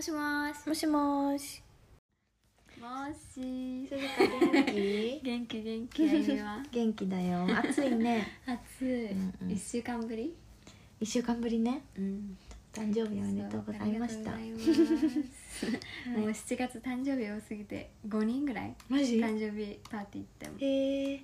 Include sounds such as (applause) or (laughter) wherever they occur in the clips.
もしもーしもしもーし。もし鈴鹿 (laughs) 元気？元気元気 (laughs) 元気だよ。暑いね。暑い、うんうん一週間ぶり？一週間ぶりね。うん誕生日おめでとうございました。そう (laughs) もう7月誕生日多すぎて5人ぐらいマジ？誕生日パーティー行ってもへえ。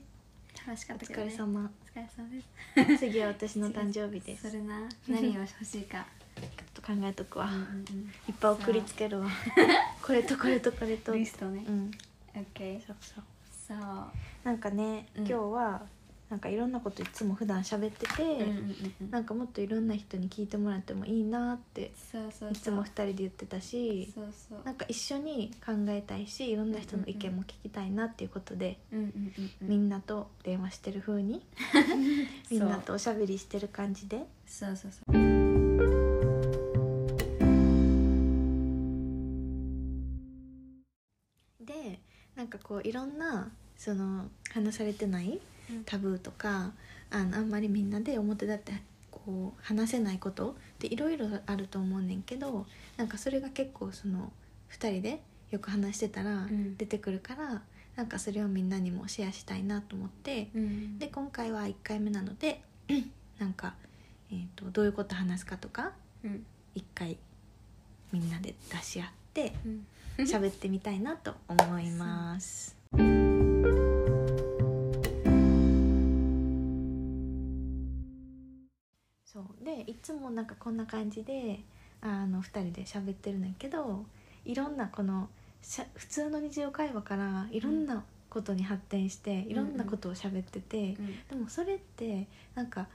楽しかおったけど、ね、疲れ様。お疲れ様です次は私の誕生日です。それな何を欲しいかっと考えとくわ。うんうんいっぱい送りつけるわ。(laughs) これとこれとこれと。うんリストね、うん。OK そうそう。そうなんかね、うん今日はなんかいろんなこといつも普段喋ってて、うんうんうんうんなんかもっといろんな人に聞いてもらってもいいなってそうそうそういつも二人で言ってたし。そうそうなんか一緒に考えたいしいろんな人の意見も聞きたいなっていうことで、うんうんうんうんみんなと電話してる風に (laughs) みんなとおしゃべりしてる感じでそうそうそうこういろんなその話されてないうん。タブーとかあのあんまりみんなで表立ってこう話せないことっていろいろあると思うねんけどなんかそれが結構その2人でよく話してたらん。出てくるから、なんかそれをみんなにもシェアしたいなと思ってうん。で今回は1回目なので (clears throat) なんか、えー、とどういうこと話すかとかうん。1回みんなで出し合ってうん (laughs) 喋ってみたいなと思います。そうでいつもなんかこんな感じであの2人で喋ってるんだけどいろんなこのしゃ普通の日常会話からいろんなことに発展していろんなことを喋ってて、でもそれってなんか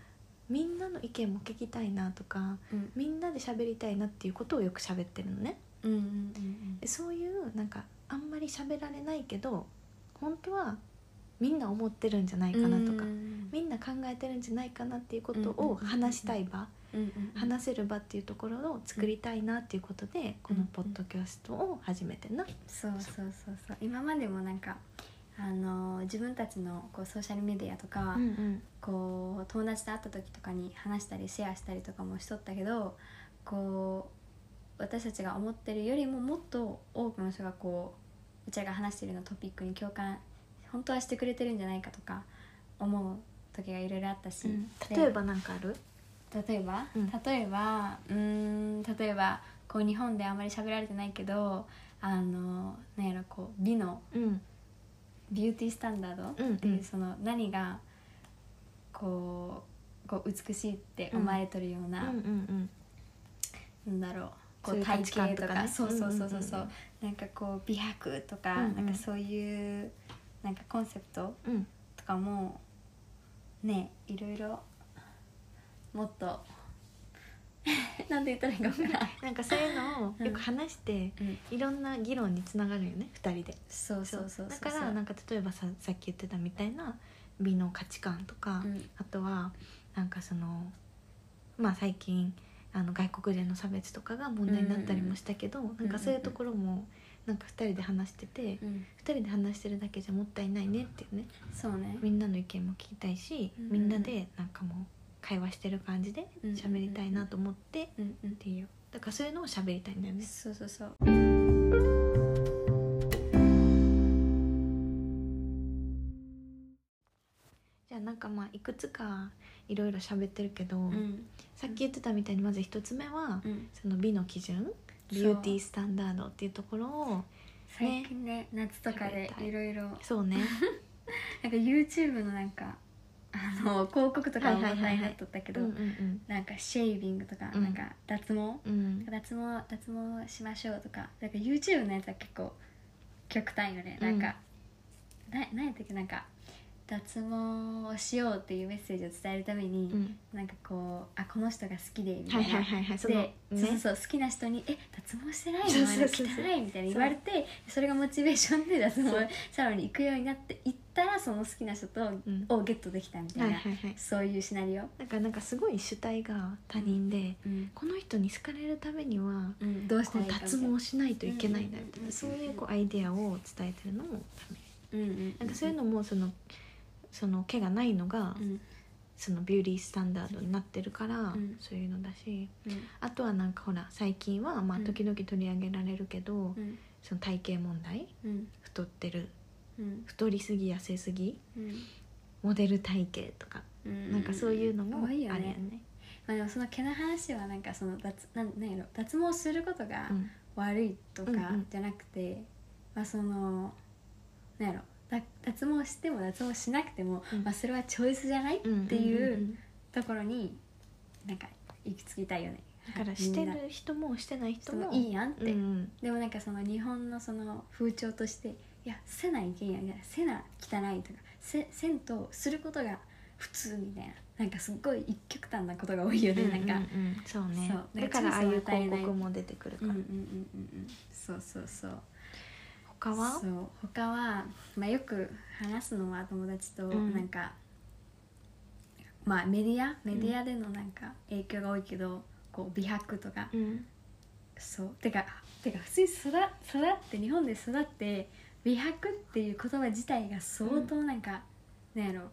みんなの意見も聞きたいなとかうんみんなで喋りたいなっていうことをよく喋ってるのね。うんうんうんでそういうなんかあんまり喋られないけど本当はみんな思ってるんじゃないかなとか、みんな考えてるんじゃないかなっていうことを話したい場、うんうん話せる場っていうところを作りたいなっていうことで、このポッドキャストを始めてんな。そうそうそうそう。今までもなんかあの自分たちのこうソーシャルメディアとか、うんうん。こう友達と会った時とかに話したりシェアしたりとかもしとったけどこう私たちが思ってるよりももっと多くの人がこううちらが話してるようなトピックに共感本当はしてくれてるんじゃないかとか思う時がいろいろあったし、で例えばなんかある？例えば、うん。例えばうーん。例えばこう日本であんまり喋られてないけどあのなんやろこう美のうん。ビューティースタンダードっていう、うんうんその何がこうこう美しいって思われとるような、うんうん。なんだろうこそう体型とか。そうそうそうそうそう,、うんうんなんかこう美白とか、うんうん。なんかそういうなんかコンセプトうん。うんとかもねいろいろもっと (laughs) なんて言ったらいいか分からん、(laughs) なんかそういうのをよく話して、うん、いろんな議論につながるよね2人で。そうそうそうそう。だからなんか例えばささっき言ってたみたいな美の価値観とか、うん。あとはなんかそのまあ最近あの外国での差別とかが問題になったりもしたけど、なんかそういうところもなんか2人で話してて、うん、2人で話してるだけじゃもったいないねっていうね。そうね。みんなの意見も聞きたいし、うん。みんなでなんかもう会話してる感じでうん。喋りたいなと思ってっうんうん。ていう。だからそういうのを喋りたいんだよね。そうそうそう。じゃあなんかまあいくつかいろいろ喋ってるけど、うん。さっき言ってたみたいにまず一つ目は、うん。その美の基準ビューティースタンダードっていうところを最近ね夏とかでいいろい。ろそうね。(laughs) なんか YouTube のなんかあの広告とかも問題になっとったけど、うんうんなんかシェービングとか、うん。なんか脱毛？うん。うん脱毛脱毛しましょうとかなんか YouTube のやつは結構極端よね。なんか、ななんやったっけ？なんか脱毛をしようっていうメッセージを伝えるために、うん。なんかこうあこの人が好きでみたいいはいはいはいそので、そうそうねそう好きな人に「え脱毛してないの？そうあれそう。そうそう汚い」みたいな言われてそれがモチベーションで脱毛そう。サロンに行くようになって行ったらその好きな人と、ん。をゲットできたみたいな、はいはいはい。そういうシナリオ、だからなんかすごい主体が他人で、うん。この人に好かれるためにはうん、どうしたらいいかみたいな。脱毛しないといけないんだみたいうんうんそういうこうアイデアを伝えてるのもダメうんうん。なんかそういうのもそのその毛がないのがうん。そのビューティースタンダードになってるから、ん。そういうのだしうん。あとはなんかほら最近はまあうん時々取り上げられるけど、うん。その体型問題うん。太ってるうん。太りすぎ痩せすぎうん。モデル体型とか、うん。なんかそういうのもあ多いよるよねね。まあ、でもその毛の話はなんかその脱なんなんやろ脱毛することがうん。悪いとかうんうん。じゃなくて、まあそのなんやろだ脱毛しても脱毛しなくても、うん。まあ、それはチョイスじゃない、うんっていうところになんか行き着きたいよね。だからみしてる人もしてない人人ももいいやんって、うんでもなんかその日本のその風潮としていやせないけんやいやせな汚いとかせせんとすることが普通みたいな。なんかすっごい一極端なことが多いよね、なんか、うんうん。うんそうね。だからああいう広告も出てくるから、うんうんうんうんうん。そうそうそう他は？そう他は、まあ、よく話すのは友達とうん。なんか、まあメディア？メディアでのなんか影響が多いけど、こう美白とか、うん。そう。てかてか普通に育育って日本で育って美白っていう言葉自体が相当なんか、なんやろ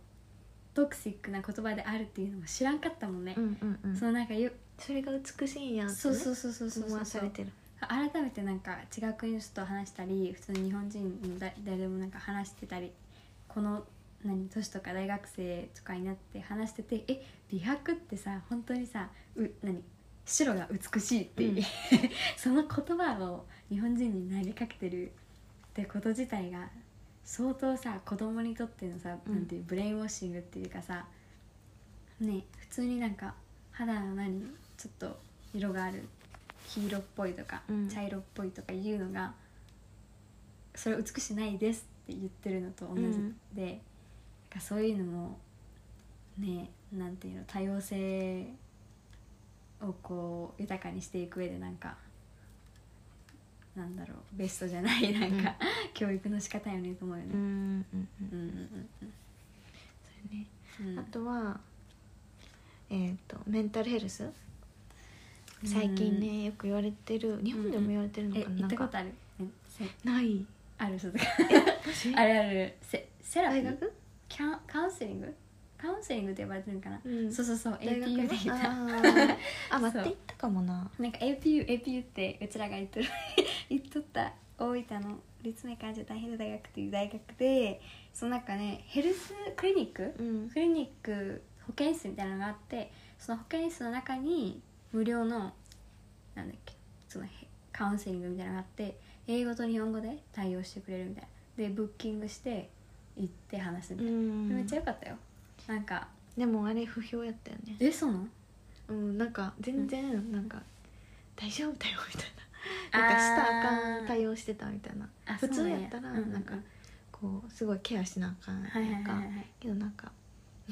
トクシックな言葉であるっていうのも知らんかったもんね、うんうんうん。そのなんかよそれが美しいんやって、ね、そうそうそうそうそう。思わされてる改めてなんか違う国の人と話したり普通に日本人のだ誰でもなんか話してたりこの何年とか大学生とかになって話しててえ美白ってさ本当にさう何？白が美しいっていう、うん。(laughs) その言葉を日本人になりかけてるってこと自体が相当さ子供にとってのさ、うん。なんていうブレインウォッシングっていうかさね普通になんか肌の何ちょっと色がある黄色っぽいとか、うん。茶色っぽいとかいうのがそれは美しくないですって言ってるのと同じうん。で、なんかそういうのもねなんていうの多様性をこう豊かにしていく上でなんかなんだろうベストじゃないなんか、教育の仕方よねと思うよね。うんうんうん。うんあとはえっ、とメンタルヘルス最近ねよく言われてる日本でも言われてるのえかな,、行ったことなんかない。ある？(laughs) あるある。セセラピー？大学？キャンカウンセリング？カウンセリングって呼ばれてるのかな、うん。そうそうそう APU で言った。あ (laughs) 待って行ったかもな。なんか APU APU ってうちらが言っとる。(laughs) 言っとった。大分の立命館女大変大学っていう大学でその中ねヘルスクリニック？うん。クリニック保健室みたいなのがあってその保健室の中に無料のなんだっけそのへカウンセリングみたいなのがあって英語と日本語で対応してくれるみたいな。でブッキングして行って話すみたいな、うん。めっちゃ良かったよ。なんかでもあれ不評やったよね。えそうなの？うんなんか全然なんか大丈夫だよみたいな。(laughs) なんかしたらあかん対応してたみたいな。あ普通やったらなんかこうすごいケアしなあかんはいはいなんかけどなんか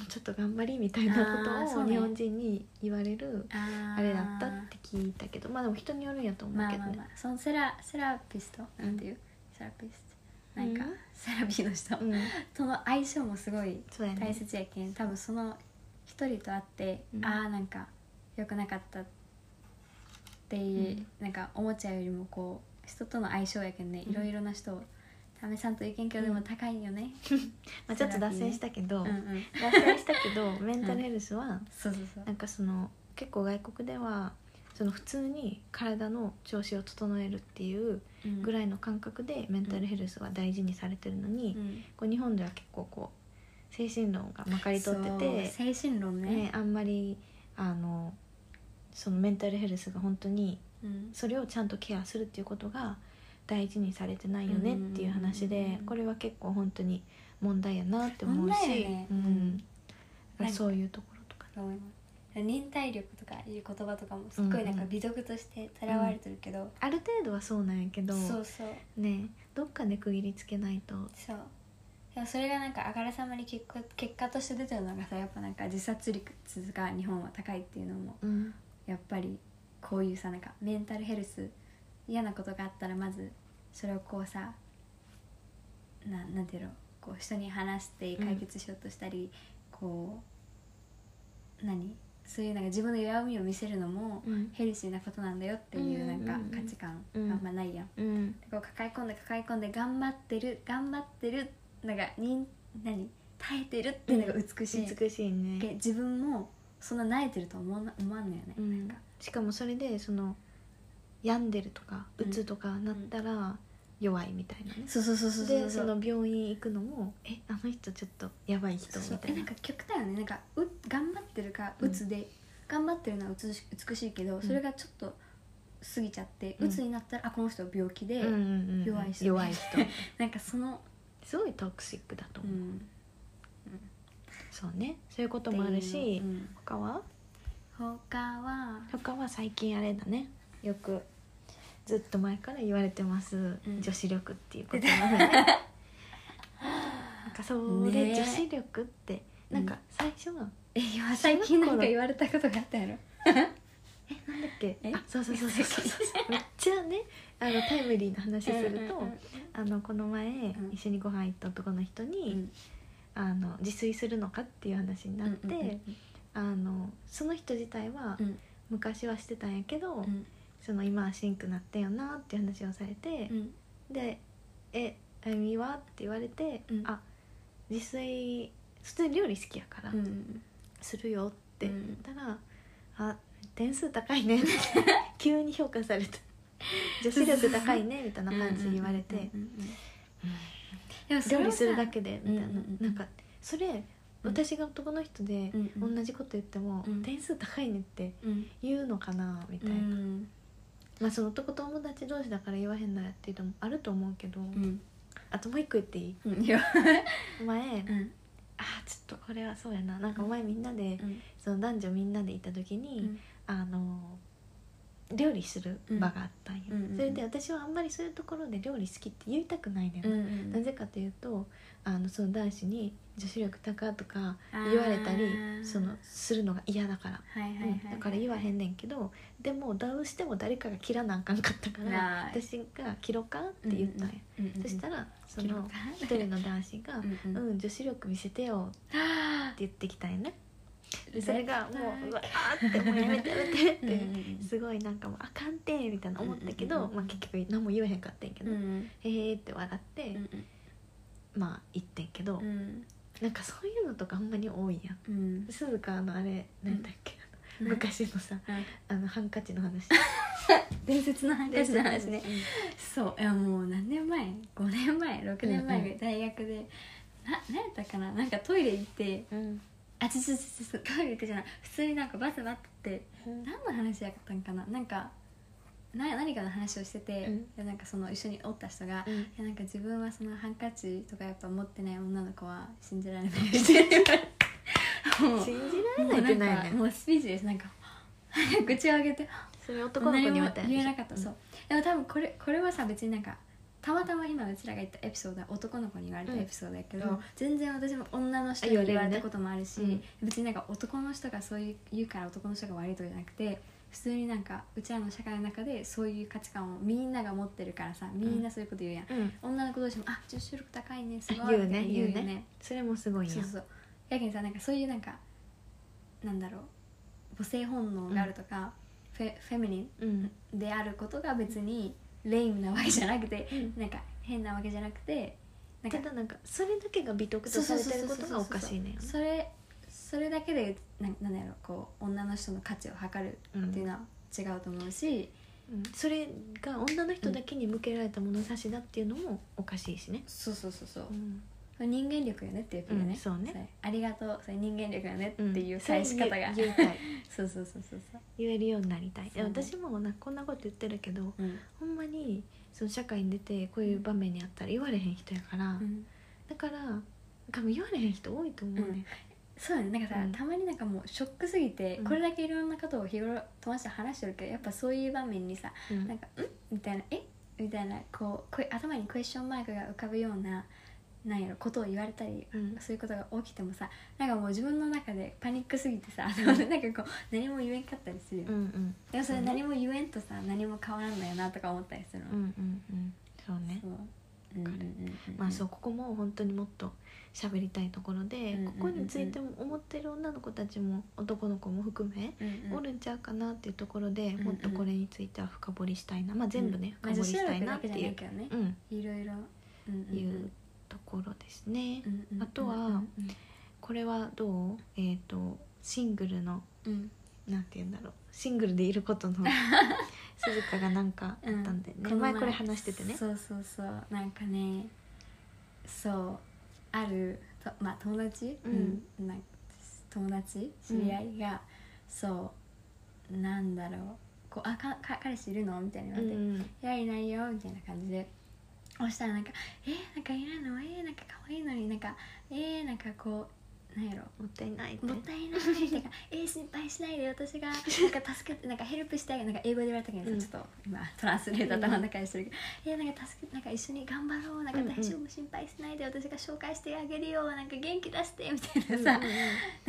ちょっと頑張りみたいなことを日本人に言われるあれだったって聞いたけどまあでも人によるんやと思うけどね。まあまあまあ。そのセラセラピストなんていう、セラピスト？なんか、うんセラピーの人、うん。との相性もすごい大切やけん。多分その一人と会って、うん。ああなんか良くなかったっていう、なんか思っちゃうよりもこう人との相性やけんね、うん。いろいろな人を試さんといけんけどでも高いよね、(laughs) まあちょっと脱線したけどうんうん。脱線したけどメンタルヘルスは (laughs) そうそうそう。なんかその結構外国ではその普通に体の調子を整えるっていううん。ぐらいの感覚でメンタルヘルスは大事にされてるのに、うん。こう日本では結構こう精神論がまかり通ってて、精神論ね。ね、あんまりあのそのメンタルヘルスが本当にうん。それをちゃんとケアするっていうことが大事にされてないよねっていう話うんうんうんうん。でこれは結構本当に問題やなって思うし、やね。うん、そういうところとか思います。忍耐力とかいう言葉とかもすっごいなんか美徳としてとらわれてるけど、ある程度はそうなんやけどそうそう。ねどっかで区切りつけないと。そう。でもそれがなんかあからさまに結果結果として出てるのがさやっぱなんか自殺率が日本は高いっていうのもうん。やっぱりこういうさなんかメンタルヘルス嫌なことがあったらまずそれをこうさななんていうのこう人に話して解決しようとしたり、こう何？そういうなんか自分の弱みを見せるのもうん。ヘルシーなことなんだよっていうなんかうんうん。うん価値観うん。あんまないやん。うん。こう抱え込んで抱え込んで頑張ってる頑張ってるなんかにん何？耐えてるっていうのが美しい、美しいね、け自分もそんな慣れてるとは思わな思わんのよね、うん。なんか。しかもそれでその病んでるとかうつとかなったら弱いみたいなね、そうそうそうそうでその病院行くのもえあの人ちょっとやばい人みたいなんえなか極端よねなんかう頑張ってるかうつで、頑張ってるのは美し美しいけどそれがちょっと過ぎちゃって、うつになったらあこの人は病気で、弱い人弱い人なんかその、すごいトクシックだと思う、うん、そうねそういうこともあるし、うん他は他は他は最近あれだねよくずっと前から言われてます、ん。女子力っていうこと。なのねなんかそれ、ね女子力ってなんか最初は、え今最近なんか言われたことがあったやろ？(laughs) えなんだっけ？え？あそうそうそうそうそう (laughs) めっちゃねあのタイムリーな話すると、うんうんうんあのこの前、ん。一緒にご飯行った男の人に、うん。あの自炊するのかっていう話になって、うんうん。あのその人自体はうん。昔はしてたんやけど、うんその今はシンクなってんよなっていう話をされてう、ん。で「えあゆみは?」って言われて「うん。あ自炊普通に料理好きやから、うん。するよ」って言ったら「あ点数高いね」(laughs) 急に評価された「(laughs) 女子力高いね」みたいな感じで言われて。うんうんうんうんでも「それはさ料理するだけで」みたいな、うんうんうんなんかそれ私が男の人でうんうん。同じこと言っても、うん。点数高いねってうん。言うのかなみたいな、うんまあその男友達同士だから言わへんならっていうのもあると思うけど、うん。あともう一個言っていい？うん。いや前、うん。あーちょっとこれはそうやな。なんかお前みんなで、うん。その男女みんなでいた時に、うん。あの料理する場があったんよ、うんうんうん。それで私はあんまりそういうところで料理好きって言いたくないのよ、うんうん。なぜかというとあのその男子に女子力高とか言われたりそのするのが嫌だから、はいはいはいはい。うん。だから言わへんねんけどでもどうしても誰かが切らなあかんかったから私が「切ろうか?」って言ったんや、うんうんうんそしたらその一人の男子が「う (laughs) うんん、うん女子力見せてよ」ってあ言ってきたんやねそれが対もううわーってもうやめてやめてって、うんうんうんすごいなんかもうあかんてみたいな思ったけど、うんうんうんまあ、結局何も言わへんかったんやけど、うんへーって笑って、うんまあ言ってんけど、うん。なんかそういうのとかほんまに多いやん。うん。鈴鹿のあれ何だっけ、あの昔のさうん。あのハンカチの話。(laughs) 伝説のハンカチの話ね。うん。そう。いやもう何年前？5年前？6年前ぐらい。大学で、な何やったかな？なんかトイレ行ってうんあちちちちちトイレ行くじゃない普通になんかバス待って何の話やったんかな？なんかな何かの話をしてて、うん。でなんかその一緒におった人が、うん。いやなんか自分はそのハンカチとかやっぱ持ってない女の子は信じられないみたいなもう信じられないってもうないね。んかもうスピーチです。なんか口を上げてそれ男の子に言われた言えなかった。そう。でも多分これこれはさ別になんかたまたま今うちらが言ったエピソードは男の子に言われたエピソードやけど、うん。全然私も女の人に言われたこともあるしうん。別になんか男の人がそういう言うから男の人が悪いとかじゃなくて普通になんかうちらの社会の中でそういう価値観をみんなが持ってるからさみんなそういうこと言うやん、うん。女の子同士も「あ女子力高いねすごい」言うねって言うよね。それもすごいやそうそうそう。やけんさなんかそういうなんかなんだろう母性本能があるとか、フェフェミニうん。ンであることが別にレイムなわけじゃなくて、うん。なんか変なわけじゃなくてなんかただなんかそれだけが美徳とされてることがおかしいねんそれそれだけでななんだろうこう女の人の価値を測るっていうのは違うと思うし、うん。それが女の人だけに向けられた物差しだっていうのもおかしいしね、そうそうそうそう。うん人間力よねっていうことよね、うんそうね。ありがとう。それ人間力よねってうん。いう返し方が、それ言いたい (laughs) そうそうそうそうそう。言えるようになりたい。ね。で私もなこんなこと言ってるけどうん。ほんまにその社会に出てこういう場面にあったら言われへん人やから、うん。だから多分言われへん人多いと思うね、そうだね。なんかさ、うん。たまになんかもうショックすぎて、うん。これだけいろんなことを日頃友達と話してるけどやっぱそういう場面にさうん。なんか「ん?」みたいな「え？みたいなこうこう頭にクエスチョンマークが浮かぶようななんやろことを言われたり、うん。そういうことが起きてもさなんかもう自分の中でパニックすぎてさ (laughs) なんかこう何も言えんかったりするよ、うんうん。でもそれ何も言えんとさ何も変わらんだよなとか思ったりするの、うんうんうん。そうね。そう。うんうんうんうん。まあそうここも本当にもっと喋りたいところで、うんうんうんうん。ここについても思ってる女の子たちも男の子も含め、うんうん。おるんちゃうかなっていうところで、んうんもっとこれについては深掘りしたいな。まあ全部ね、まあ深掘りしたいなっていう、いろいろ、うんうんうん。いうとところですね、うんうんあとはうんこれはどう？えっ、とシングルのうん。なんて言うんだろう。シングルでいることの (laughs) 鈴鹿がなんかあったんでね、この前。これ話しててね。そうそうそう。なんかねそうあるとまあ友達、うん。なんか友達？知り合いが、そうなんだろう。こうあかか彼氏いるの？みたいに言われて、うんいやいないよみたいな感じでそしたらなんか「えー、なんかいないのえー、なんか可愛いのになんかえー、なんかこうなんやろもったいないって。もったいない。ってか「えー、心配しない。で私がなんか助けてなんかヘルプしてあげる」なんか英語で言われたけどさ、うん。ちょっと今トランスレーター頭の中にしてるけど「えー、なんか助けなんか一緒に頑張ろうなんか大丈夫、心配しないで私が紹介してあげるよなんか元気出して」みたいなさ、うんうん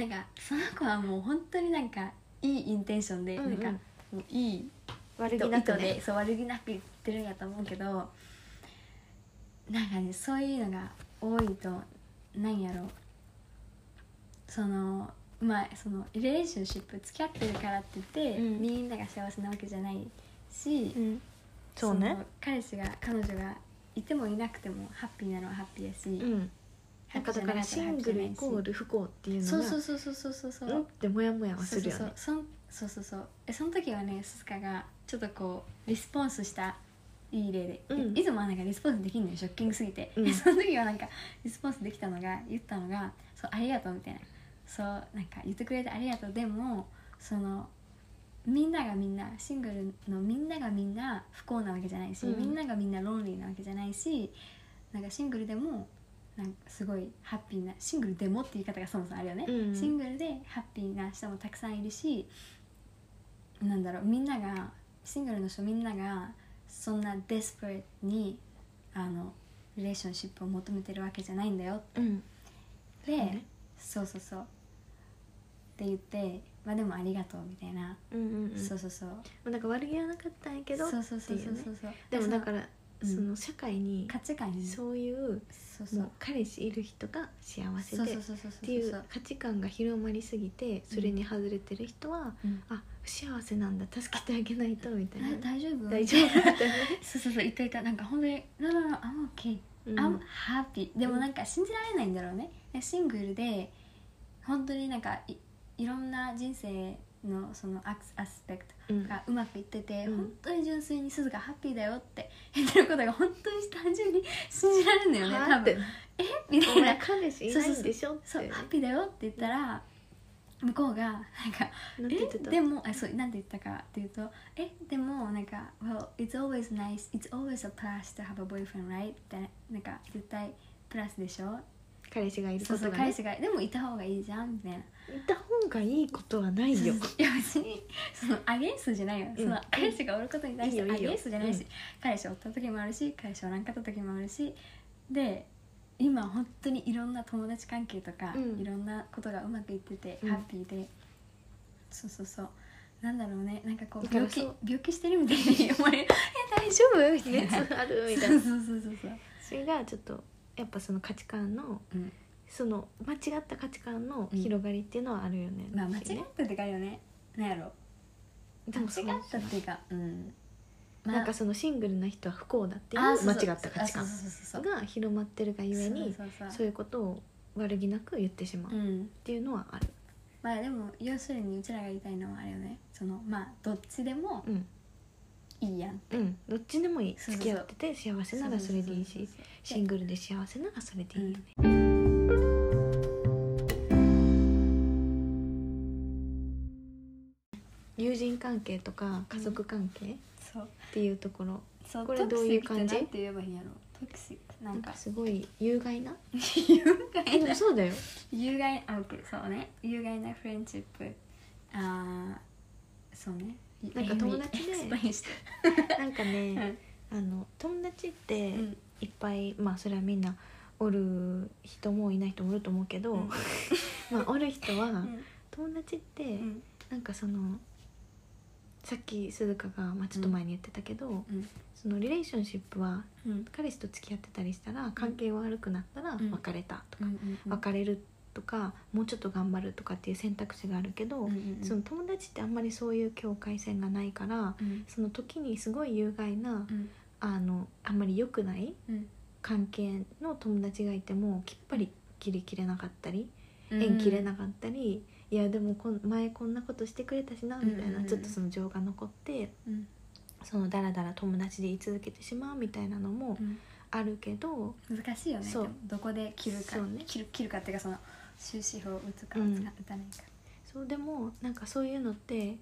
うん。なんかその子はもう本当になんかいいインテンションで、うんうんなんかもういい悪気意図なくね。でそう悪気なく言ってるんやと思うけどなんかねそういうのが多いとなんやろ。そのまあそのリレーションシップ付き合ってるからって言って、うん。みんなが幸せなわけじゃないし、うん。そうね。の彼氏が彼女がいてもいなくてもハッピーなのはハッピーやし、うん。なんかだからシングルイコール不幸っていうのそうがそうそうそうそうそうそううん。ってモヤモヤはするよね。そうそうそうそうそう。そうえその時はね鈴鹿がちょっとこうリスポンスしたいい例で、うん。いつもはなんかリスポンスできんのよショッキングすぎて、うん。でその時はなんかリスポンスできたのが言ったのが「そうありがとう」みたいな。そうなんか言ってくれてありがとう。でもそのみんながみんなシングルのみんながみんな不幸なわけじゃないし、うん。みんながみんなロンリーなわけじゃないしなんかシングルでもなんかすごいハッピーなシングルでもって言い方がそもそもあるよね、うん。シングルでハッピーな人もたくさんいるしなんだろうみんながシングルの人みんながそんなデスプレにあのリレーションシップを求めてるわけじゃないんだようん。で、ね。そうそうそう。って言ってまあでもありがとうみたいな、うんうんうん。そうそうそう。まあなんか悪気はなかったんやけどそうそうそうそうそうそう。でもだからうん。その社会に価値観に。そういう彼氏いる人が幸せでっていう価値観が広まりすぎてそれに外れてる人はうん。あ不幸せなんだ助けてあげないとみたいな。え大丈夫？大丈夫 (laughs) そうそうそう言った言った。なんか本当に「No no no I'm okay. うん。I'm happy」でもなんか信じられないんだろうね。シングルで本当になんかいいろんな人生のそのアクアスペクトうん。がうまくいってて、うん。本当に純粋に鈴がハッピーだよって言ってることが本当に単純に信じられるのよね多分。え？みたいな。彼氏いないんでしょって。そうハッピーだよって言ったら向こうがなんかえなんて言ってた？でもあそうなんて言ったかっていうとえでもなんか「Well it's always nice it's always a plus to have a boyfriend right?」ってなんか絶対プラスでしょ？彼氏がいるそうそうがね彼氏がでもいた方がいいじゃんみたいな。いた方がいいことはないよ。いや別にそのアゲンストじゃないよ、うん。その彼氏がおることに対してアいいよいいよ。ゲンストじゃないしうん。彼氏おった時もあるし彼氏おらんかった時もあるしで今本当にいろんな友達関係とか、うん。いろんなことがうまくいってて、うん。ハッピーで。そうそうそう。なんだろうね。なんかこう病気病気してるみたいに思われる。(laughs) え大丈夫？みたい。な熱あるみたいな。そうそうそうそう。それがちょっとやっぱその価値観のうん。その間違った価値観の広がりっていうのはあるよね、まあ間違ねったってかよね。なんやろ。間違ったっていうかうん。まあなんかそのシングルな人は不幸だっていう間違った価値観が広まってるがゆえにそういうことを悪気なく言ってしまうっうん。ていうのはある。まあでも要するにうちらが言いたいのはあれよね。そのまあどっちでもうん。いいやんうん。どっちでもいい。付き合ってて幸せならそれでいいしシングルで幸せならそれでいいよね、友人関係とか家族関係っそう。ていうところ、そうこれどういう感じ？トキシックってなんて言えばいいんやろ？トキシック。なんんか。すごい有害な有害えでもなそうだよ有害あそうね有害なフレンチップあーそうねなんか友達で explain してなんかね、あの友達ってうんいっぱい、まあそれはみんなおる人もいない人もおると思うけど、うんまあおる人は、うん友達って、うんなんかそのさっき鈴鹿が、まあ、ちょっと前に言ってたけど、うん。その relationship はうん。彼氏と付き合ってたりしたら関係が悪くなったらうん。別れたとか、別れるとかもうちょっと頑張るとかっていう選択肢があるけど、その友達ってあんまりそういう境界線がないからうん。その時にすごい有害なうん。あのあんまり良くないうん。関係の友達がいてもきっぱり切り切れなかったりうん。縁切れなかったり、いやでもこん前こんなことしてくれたしなみたいな、うんちょっとその情が残ってうん。そのダラダラ友達で言い続けてしまうみたいなのもうん。あるけど、難しいよね。そう。どこで切るかね。切る切るかっていうかその終止符を打つかうん打つか打たないか。そうでもなんかそういうのって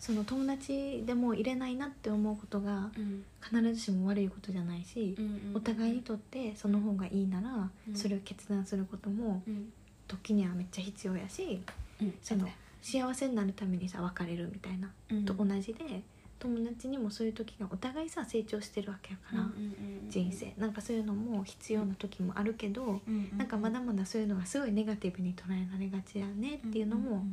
その友達でも入れないなって思うことがうん。必ずしも悪いことじゃないし、お互いにとってその方がいいなら、うん。それを決断することもうん。時にはめっちゃ必要やしうんその幸せになるためにさ別れるみたいな、うん。と同じで友達にもそういう時がお互いさ成長してるわけやから、人生。なんかそういうのも必要な時もあるけど、うんうんなんかまだまだそういうのがすごいネガティブに捉えられがちやねっていうのも、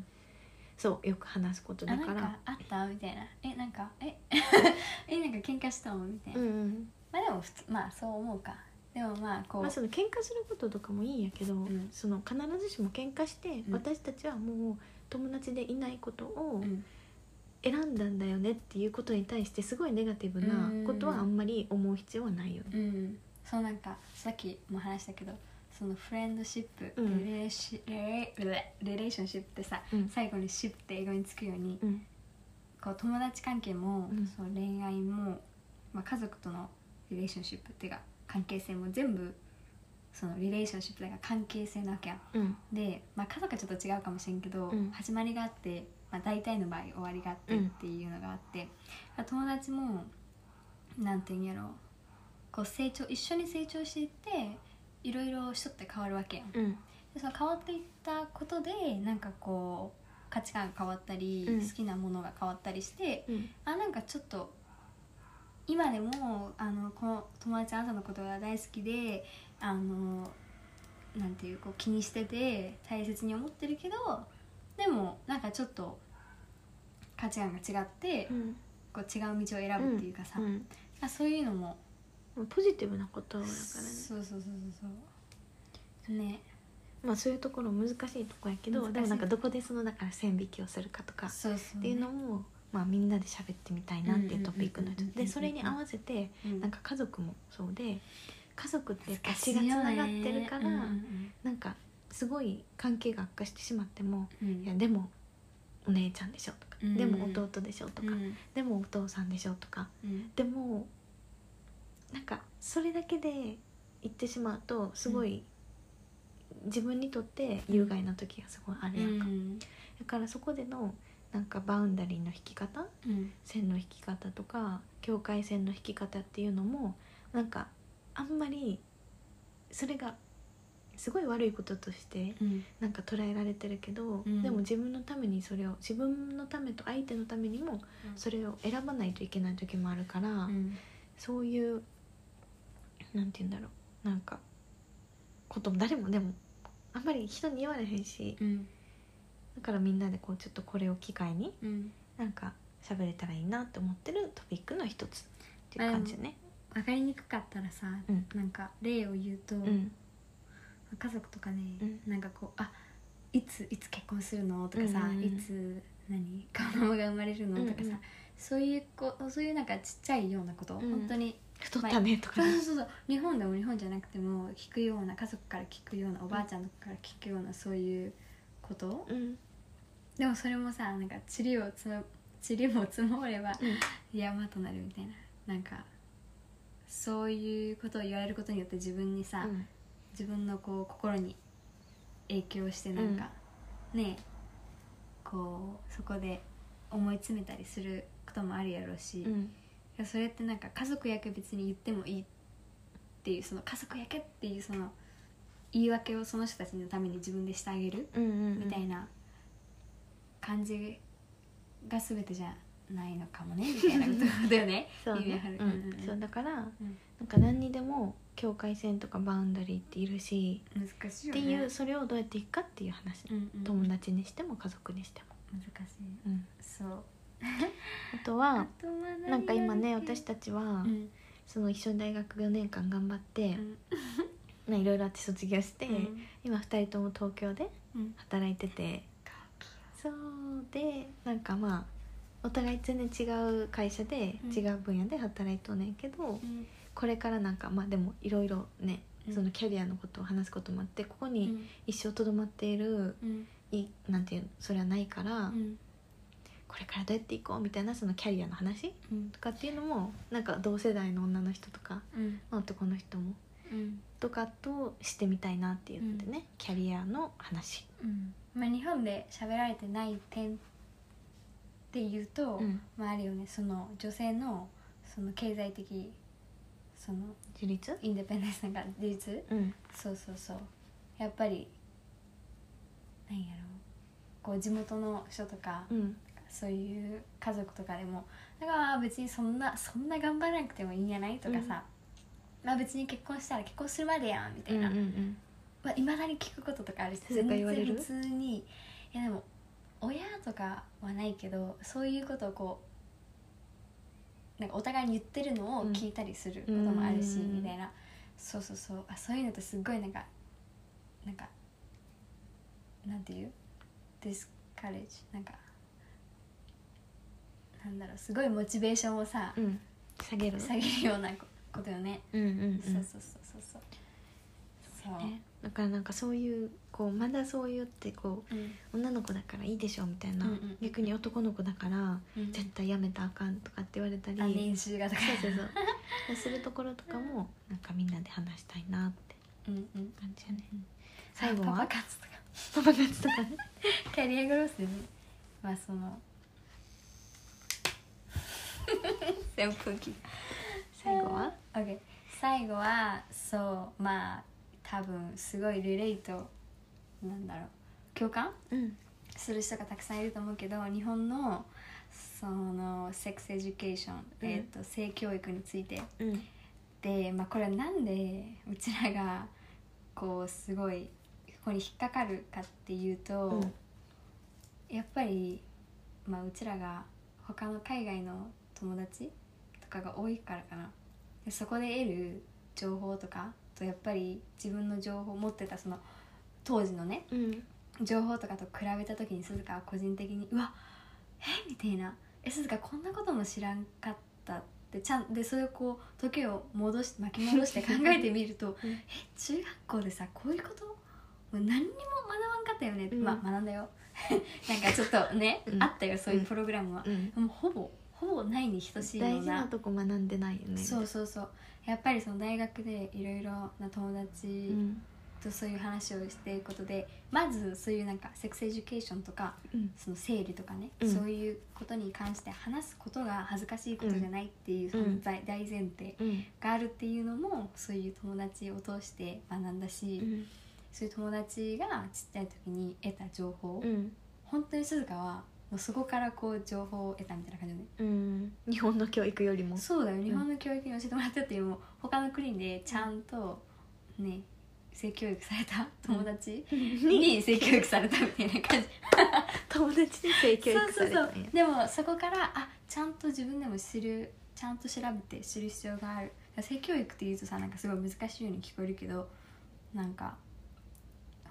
そうよく話すことだから。あなんかあったみたいな。えなんかえ (laughs) えなんか喧嘩したのみたいな、うんうん。まあでも普通まあそう思うかでもまあこう、まあ、その喧嘩することとかもいいんやけど、ん。その必ずしも喧嘩して、うん。私たちはもう友達でいないことをうん。選んだんだよねっていうことに対してすごいネガティブなことはあんまり思う必要はないよね。うん、そうなんかさっきも話したけどそのフレンドシップ、うんレレーシレレレレーションシップってさ、うん。最後にシップって英語につくように、うん。こう友達関係も、うん。そう恋愛も、まあ、家族とのリレーションシップっていうか関係性も全部そのリレーションシップだから関係性なわけや。んうん。で、まあ、家族はちょっと違うかもしれんけど、うん。始まりがあって、まあ、大体の場合終わりがあってうん。っていうのがあって、友達もなんていうんやろこう成長一緒に成長していっていろいろ人って変わるわけやん。でうん。その変わっていったことでなんかこう価値観が変わったり、うん。好きなものが変わったりしてうん。あなんかちょっと今でもあのこの友達あなたのことが大好きであのなんていうこう気にしてて大切に思ってるけどでもなんかちょっと価値観が違って、うんこう違う道を選ぶっていうかさ、うん。あそういうのもポジティブなことだからね。そうそうそうそうそう。ね。まあそういうところ難しいとこやけどでもなんかどこでそのだから線引きをするかとかっていうのも、まあ、みんなで喋ってみたいなっていうトピックの一つでそれに合わせてうん。なんか家族もそうで家族ってやっぱ血がつながってるから、なんかすごい関係が悪化してしまってもうん「いやでもお姉ちゃんでしょ」とか、うんでも弟でしょ」とか、うん。でもお父さんでしょ」とかうん。でもなんかそれだけで言ってしまうとすごい、自分にとって有害な時がすごいあるやんか、うん。だからそこでのなんかバウンダリーの引き方うん。線の引き方とか境界線の引き方っていうのもなんかあんまりそれがすごい悪いこととしてうん。なんか捉えられてるけど、うん。でも自分のためにそれを自分のためと相手のためにもそれを選ばないといけない時もあるから、うん。そういうなんて言うんだろうなんかことも誰もでもあんまり人に言われへんしうんだからみんなでこうちょっとこれを機会にうん。なんか喋れたらいいなって思ってるトピックの一つっていう感じね。分かりにくかったらさ、うん。なんか例を言うと、うん。家族とかね、うん。なんかこうあいついつ結婚するのとかさ、うんうんうん。いつ何子供が生まれるのとかさ、うんうん。そういうこそういうなんかちっちゃいようなこと、うん。本当に太ったねとかね。そうそうそう日本でも日本じゃなくても聞くような家族から聞くようなおばあちゃんから聞くようなそういうこと、うん。でもそれもさなんか塵をつむ塵も積もればうん。山となるみたいな。なんかそういうことを言われることによって自分にさ、うん。自分のこう心に影響してなんか、ねこうそこで思い詰めたりすることもあるやろうし、それってなんか家族やけ別に言ってもいいっていうその家族やけっていうその言い訳をその人たちのために自分でしてあげるみたいな感じが全てじゃないのかもねみたいなことだよね。(laughs) そうね。うん。そうだからうん。なんか何にでも境界線とかバウンダリーっているし難しいよね。っていうそれをどうやっていくかっていう話。うんうん。友達にしても家族にしても。難しい。うん。そう。(laughs) あとはとは何なんか今ね私たちはうん。その一緒に大学4年間頑張ってうんまあいろいろあって卒業してうん。今2人とも東京でうん。働いてて。そうでなんかまあお互い全然違う会社でうん。違う分野で働いとんねんけどうん。これからなんかまあでもいろいろねうん。そのキャリアのことを話すこともあってここにうん。一生とどまっているうん。いなんていうのそれはないから、うん。これからどうやっていこうみたいなそのキャリアの話うん。とかっていうのもなんか同世代の女の人とか、男の人もうんとかとしてみたいなって言ってね、キャリアの話。うん。まあ、日本で喋られてない点っていうと、うん。まあ、あるよね。その女性のその経済的その自立？インデペンデンスなんか自立？うん。そうそうそう。やっぱりなんやろう。こう地元の人とか、うん。そういう家族とかでもだから別にそんなそんな頑張らなくてもいいんじゃない？とかさ、まあ別に結婚したら結婚するまでやんみたいな、うんうんまあ、未だに聞くこととかあるし全然普通に。いやでも親とかはないけどそういうことをこうなんかお互いに言ってるのを聞いたりすることもあるし、うんみたいな。そうそうそう。あそういうのってすっごいなんかなんかなんていう？ディスカレッジなんかなんだろう。すごいモチベーションをさ、うん。うん下げる？下げるようなこことよね、うんうんうん。そうそうそうそうそう。そう、ね、だからなんかそういうこうまだそう言ってこうん。う女の子だからいいでしょみたいな、うんうんうん逆に男の子だからうん。絶対やめたらあかんとかって言われたり、あ年収がとかそうそうそう。するところとかもなんかみんなで話したいなって。うんうん。感じやね。最後は？パパ活とか。パパ活とかね。キャリアグロースでね。まあその (laughs) 扇風機。最後は？OK 最後はそうまあ多分すごいリレートなんだろう共感？うん。する人がたくさんいると思うけど日本のその sex education、うん。えー、と性教育について。うん。で、まあ、これはなんでうちらがこうすごいここに引っかかるかっていうと、うん。やっぱり、まあ、うちらが他の海外の友達とかが多いからかな。でそこで得る情報とかとやっぱり自分の情報持ってたその当時のねうん。情報とかと比べた時に鈴鹿は個人的にうわえ？みたいな。え鈴鹿こんなことも知らんかったって。ちゃんでそれをこう時を戻して巻き戻して (laughs) 考えてみるとうん。え？中学校でさこういうこと？もう何にも学ばんかったよね、うん。まあ学んだよ。(laughs) なんかちょっとね、うん。あったよそういうプログラムは、うん。もうほぼほぼないに等しいよ大うな事なとこ学んでないよね。そうそうそう。やっぱりその大学でいろいろな友う達ん。とそういう話をしていくことでまずそういうなんか sex education とかうん。その生理とかね、うん。そういうことに関して話すことが恥ずかしいことじゃないっていうそのうん。大大前提うん。があるっていうのもそういう友達を通して学んだし、うん。そういう友達がちっちゃい時に得た情報、うん。本当に鈴鹿はもうそこからこう情報を得たみたいな感じでね。うん。日本の教育よりも。そうだよ。日本の教育に教えてもらったっていうのも他の国でちゃんとね性教育された？友達？(laughs) に性教育されたみたいな感じ。(laughs) 友達に性教育されたそうそうそう。でもそこからあちゃんと自分でも知るちゃんと調べて知る必要がある。性教育っていうとさなんかすごい難しいように聞こえるけどなんか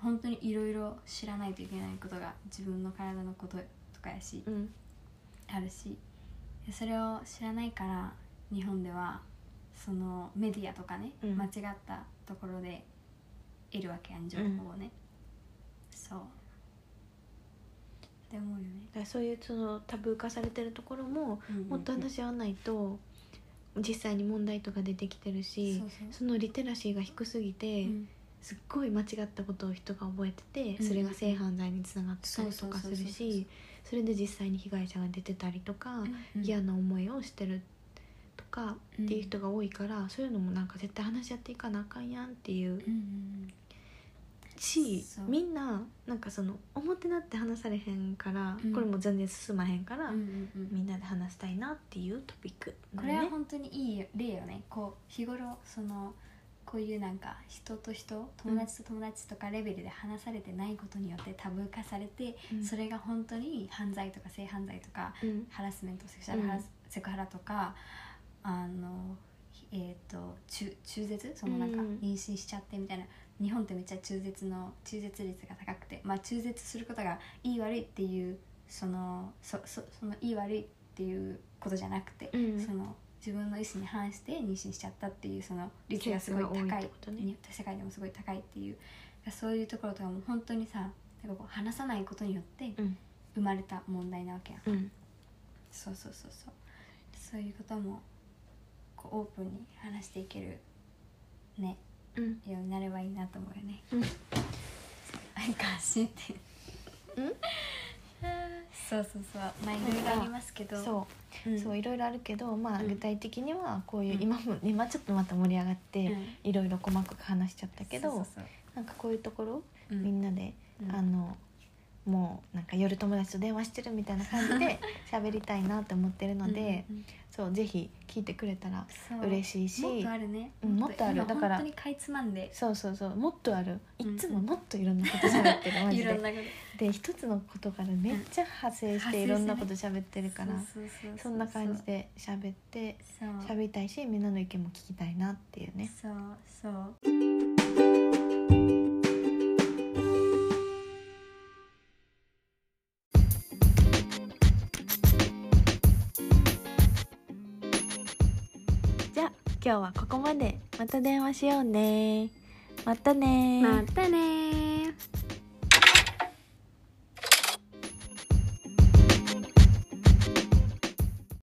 本当にいろいろ知らないといけないことが自分の体のこととかやしうん。あるしでそれを知らないから日本ではそのメディアとかね、うん。間違ったところで得るわけやん情報をね、そう。って思うよね。だそういうそのタブー化されてるところももっと話し合わないと実際に問題とか出てきてるしそのリテラシーが低すぎて、うん。すっごい間違ったことを人が覚えててうんそれが性犯罪につながってたりとかするしそれで実際に被害者が出てたりとか、うん嫌な思いをしてるとかうん。っていう人が多いから、そういうのもなんか絶対話し合っていかなあかんやんっていううんうんしみんななんかその表なって話されへんから、うん。これも全然進まへんから、うんうんうん。みんなで話したいなっていうトピックこれは本当にいい例よね。こう日頃そのこういうなんか人と人友達と友達とかレベルで話されてないことによってタブー化されて、うん。それが本当に犯罪とか性犯罪とかうん。ハラスメントセクシャルハラセクハラとかあのえっ、と中中絶？そのなんかうん。妊娠しちゃってみたいな、日本ってめっちゃ中絶の中絶率が高くて。まあ中絶することがいい悪いっていうそのそそそのいい悪いっていうことじゃなくて、うん。その自分の意思に反して妊娠しちゃったっていうその率がすごい高いね。に世界でもすごい高いっていうそういうところとかも本当にさなんかこう話さないことによってうん生まれた問題なわけやん、うん。そうそうそうそう。そういうこともこうオープンに話していけるねうん。ようになればいいなと思うよね。うん。(laughs) 相関心って。うん？そうそうそうまあいろいろありますけど。そう。うん。そういろいろあるけど、まあ、うん。具体的にはこういう、うん。今も今ちょっとまた盛り上がって、うん。いろいろ細かく話しちゃったけどそなんかこういうところ、みんなで、うん。あのもうなんか夜友達と電話してるみたいな感じで (laughs) 喋りたいなって思ってるので、うんうんそうぜひ聞いてくれたら嬉しいしもっとあるね。うんもっとある。今だから本当にかいつまんで。そうそうそうもっとある。いうん。つももっといろんなこと喋ってる (laughs) マジで。で一つのことからめっちゃ派生していろんなこと喋ってるから、そんな感じで喋って喋りたいしみんなの意見も聞きたいなっていうね。そうそう今日はここまで。また電話しようね。またねまたね